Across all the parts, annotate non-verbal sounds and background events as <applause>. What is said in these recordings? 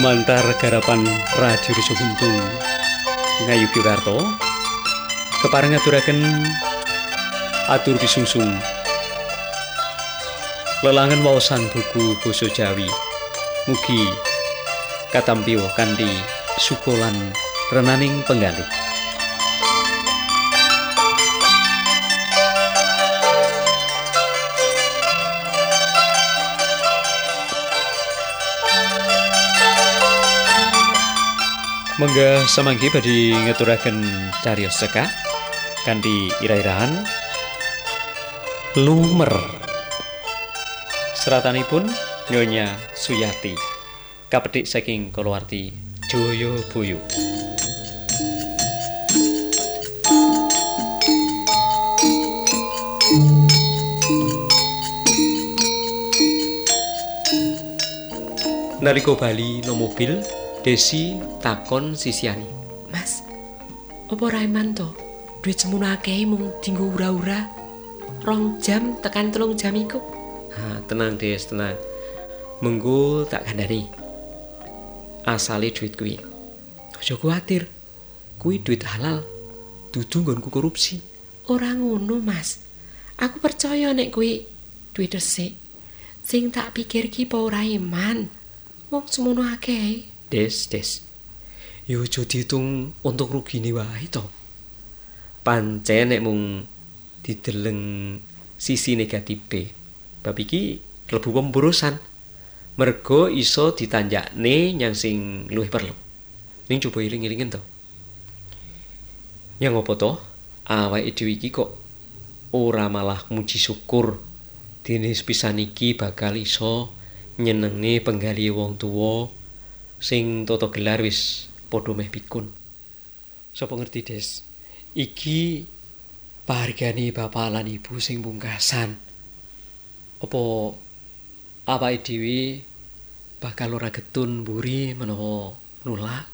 lumantar garapan Radio Reso Buntung ngayugi warta kepareng aturaken atur pisungsung lelangan waosan buku basa Jawi mugi katampiwa kanthi sukolan renaning penggalih Mengga samangke badhe ngeturaken cariyos sekah kanthi ira-irahan lumer. Seratanipun Nyonya Suyati kapedik saking kulawarti Joyoboyo. Nalika bali no mobil, Desi takon sisiani. Mas, apa Raiman to? Duit semono akeh mung dinggo ura-ura. Rong jam tekan telung jam iku. Ha, tenang Des, tenang. Mengko tak kandhani. Asale duit kuwi. Aja kuwatir. Kuwi duit halal. Dudu nggonku korupsi. Ora ngono, Mas. Aku percaya nek kuwi duit resik. Sing tak pikir ki apa ora iman. Wong semono akeh. Des, des. Yo aja diitung untung rugine wae to. Pancen nek mung dideleng sisi negatife. Bab iki klebu pemborosan. Mergo iso ditanjakne nyang sing luwih perlu. Ning coba iling-ilingen to. Yang apa to? Awake dhewe iki kok ora malah muji syukur dene pisan iki bakal iso nyenengne penggalihe wong tuwa sing toto gelar wis padha meh pikun. Sopo ngerti, Des? Iki pahargane bapak lan ibu sing pungkasan. Apa awake dhewe bakal ora getun mburi menawa nulak?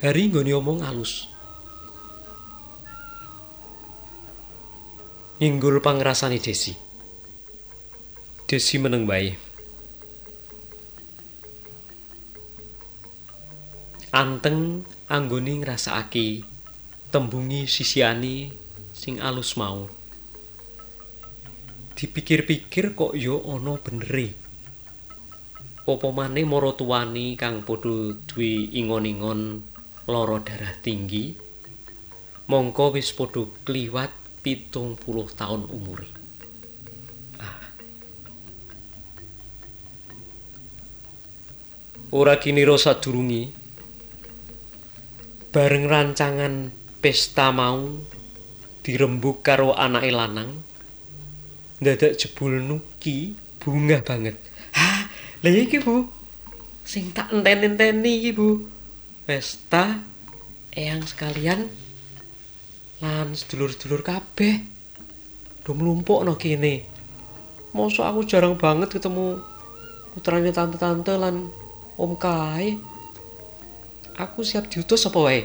Hari nggone omong alus. Inggul pangrasane Desi. Desi meneng bae. Anteng anggone ngrasakake tembungi sisiani sing alus mau. Dipikir-pikir kok yo ana benere. Apa maneh maratuwani kang padha duwe ingon-ingon lara darah tinggi mongko wis padha kliwat pitung puluh tahun umure. Ah. ora kinira sadurungi bareng rancangan pesta mau dirembuk karo anake lanang ndadak jebul nuki bunga banget. Ha lha iki bu. Sing tak enten-enteni iki bu. Pesta eyang sekalian lan sedulur-sedulur kabeh. Do mlumpuk no kene. Mosok aku jarang banget ketemu putranya tante-tante lan om kai aku siap diutus apa wae?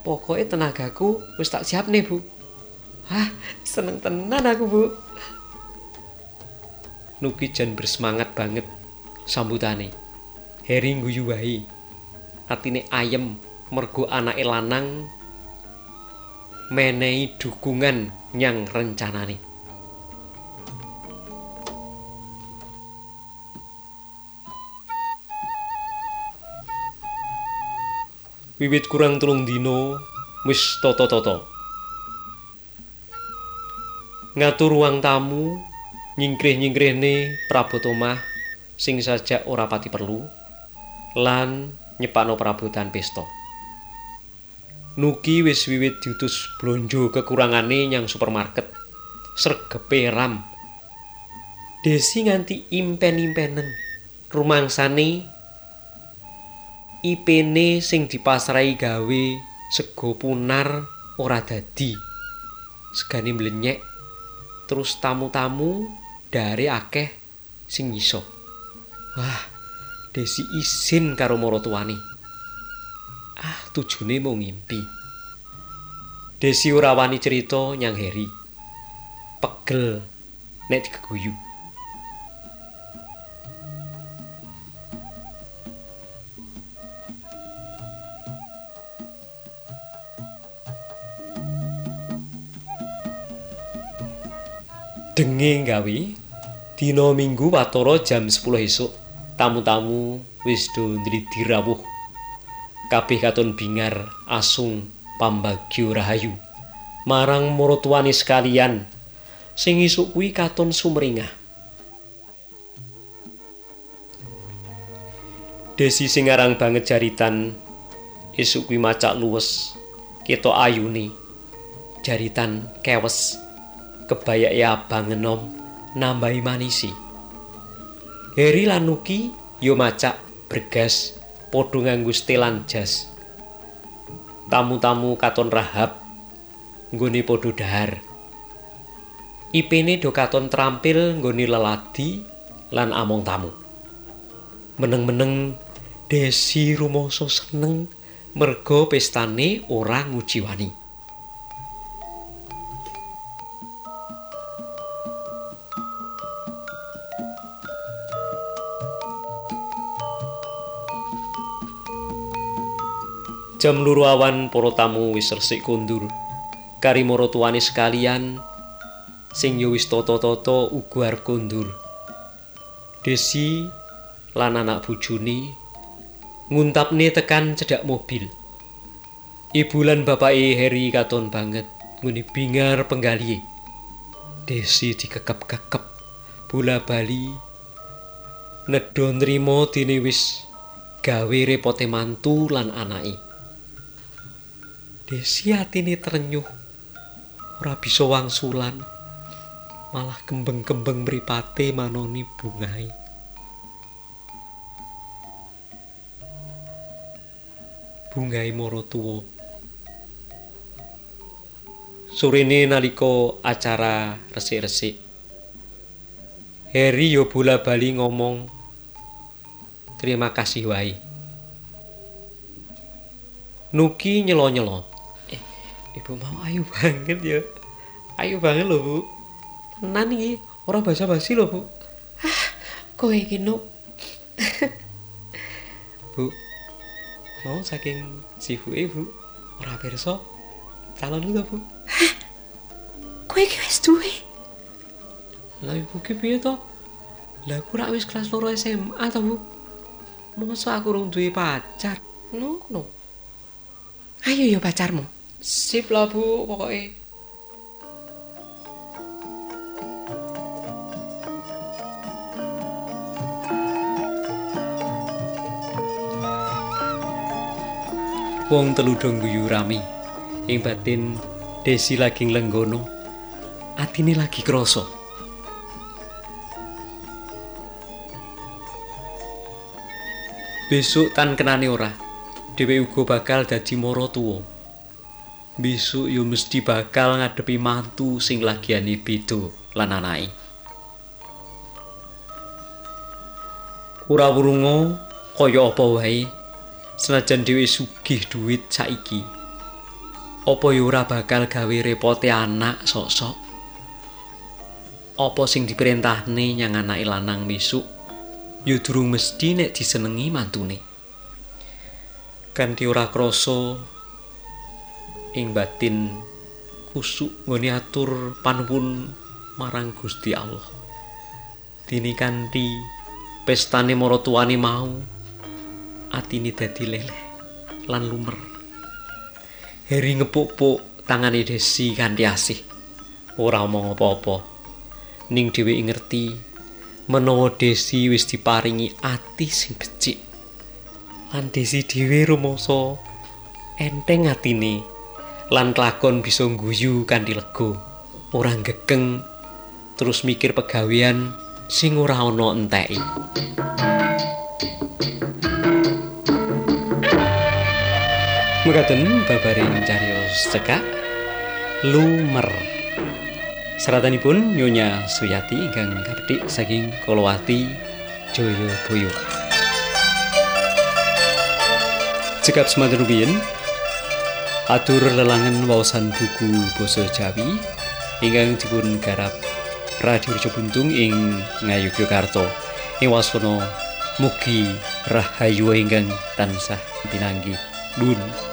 Pokoknya tenagaku wis tak siap nih bu. Hah, seneng tenan aku bu. Nuki jan bersemangat banget sambutane. Heri guyu wae atine ayem mergo anake lanang menehi dukungan nyang rencanane wiwit kurang telung dino wis toto-toto. Ngatur ruang tamu, nyingkrih-nyingkrihne prabot omah sing sajak ora pati perlu lan nyepakno perabotan pesta. Nuki wis wiwit diutus blonjo kekurangane nyang supermarket. Sregepe ram. Desi nganti impen-impenen rumangsane ipene sing dipasrai gawe sego punar ora dadi. Segane mlenyek terus tamu-tamu dari akeh sing iso wah desi isin karo maratuwane ah tujune mau ngimpi. Desi ora wani cerita nyang Heri pegel nek digeguyu Denge gawe dina Minggu watara jam 10 esuk tamu-tamu wis do rawuh. Kabeh katon bingar asung pambagyo rahayu marang maratuwane sekalian sing isuk kuwi katon sumringah. Desi sing arang banget jaritan isuk kuwi macak luwes ketok ayune jaritan kewes kebayake abang enom nambahi manisi. Heri lan Nuki yo macak bergas padha nganggo setelan jas. Tamu-tamu katon rahab nggone padha dahar. Ipene do katon terampil nggone leladi lan among tamu. Meneng-meneng Desi rumoso seneng merga pestane ora ngujiwani. Jam luru awan para tamu wis resik kundur. Kari maratuwane sekalian sing yo wis tata-tata uga arep kundur. Desi lan anak bojone nguntapne tekan cedhak mobil. Ibu lan bapake Heri katon banget nguni bingar penggali. Desi dikekep-kekep bola bali nedha nrimo dene wis gawe repote mantu lan anake. Desi atine trenyuh ora bisa wangsulan malah kembeng-kembeng mripate manoni bungahe. bungahe mara tuwa. Surene nalika acara resik-resik. Heri yo bola bali ngomong terima kasih wae. Nuki nyelo-nyelo. Ibu mau ayu banget ya. Ayu banget loh, Bu. Tenan iki, ora basa-basi loh, Bu. Ah, kowe Nuk. <laughs> Bu, mau saking sifu ibu ora pirsa calon lu bu. Hah? Kowe iki wis duwe? Lah ibu ki piye to? Lah aku rak wis kelas loro SMA to bu. Masa aku rung duwe pacar? No no ayo yo pacarmu sip lah bu pokoknya wong telu dong guyu rami. Ing batin desi lagi lenggono atine lagi kroso besok tan kenane ora? Dhewe uga bakal dadi mara tuwa besok yo mesti bakal ngadepi mantu sing lagiane beda lan anake. Ora wurungo kaya apa wae? Senajan dhewe sugih duit saiki apa ya ora bakal gawe repote anak sok-sok? Apa sing diperintahne nyang anake lanang besok? Ya durung mesti nek disenengi mantune. Kanthi ora krasa ing batin kusuk nggone atur panuwun marang Gusti Allah dini kanthi pestane maratuwane mau atine dadi leleh lan lumer. Heri ngepuk-puk tangane Desi kanthi asih. Ora omong apa-apa. Ning dhewe ngerti menawa Desi wis diparingi ati sing becik. Lan Desi dhewe rumangsa enteng atine lan kelakon bisa guyu kanthi lega. Ora gegeng terus mikir pegawean sing ora ana enteki. Mekaten babaring cariyos cekak lumer. Seratanipun Nyonya Suyati ingkang kapethik saking Kolowati Joyoboyo. Cekap semanten rumiyin atur lelangan wawasan buku basa Jawi ingkang dipun garap Radio Rejo Buntung ing Ngayogyakarta. Ing wasana mugi rahayu ingkang tansah pinanggih. Dun.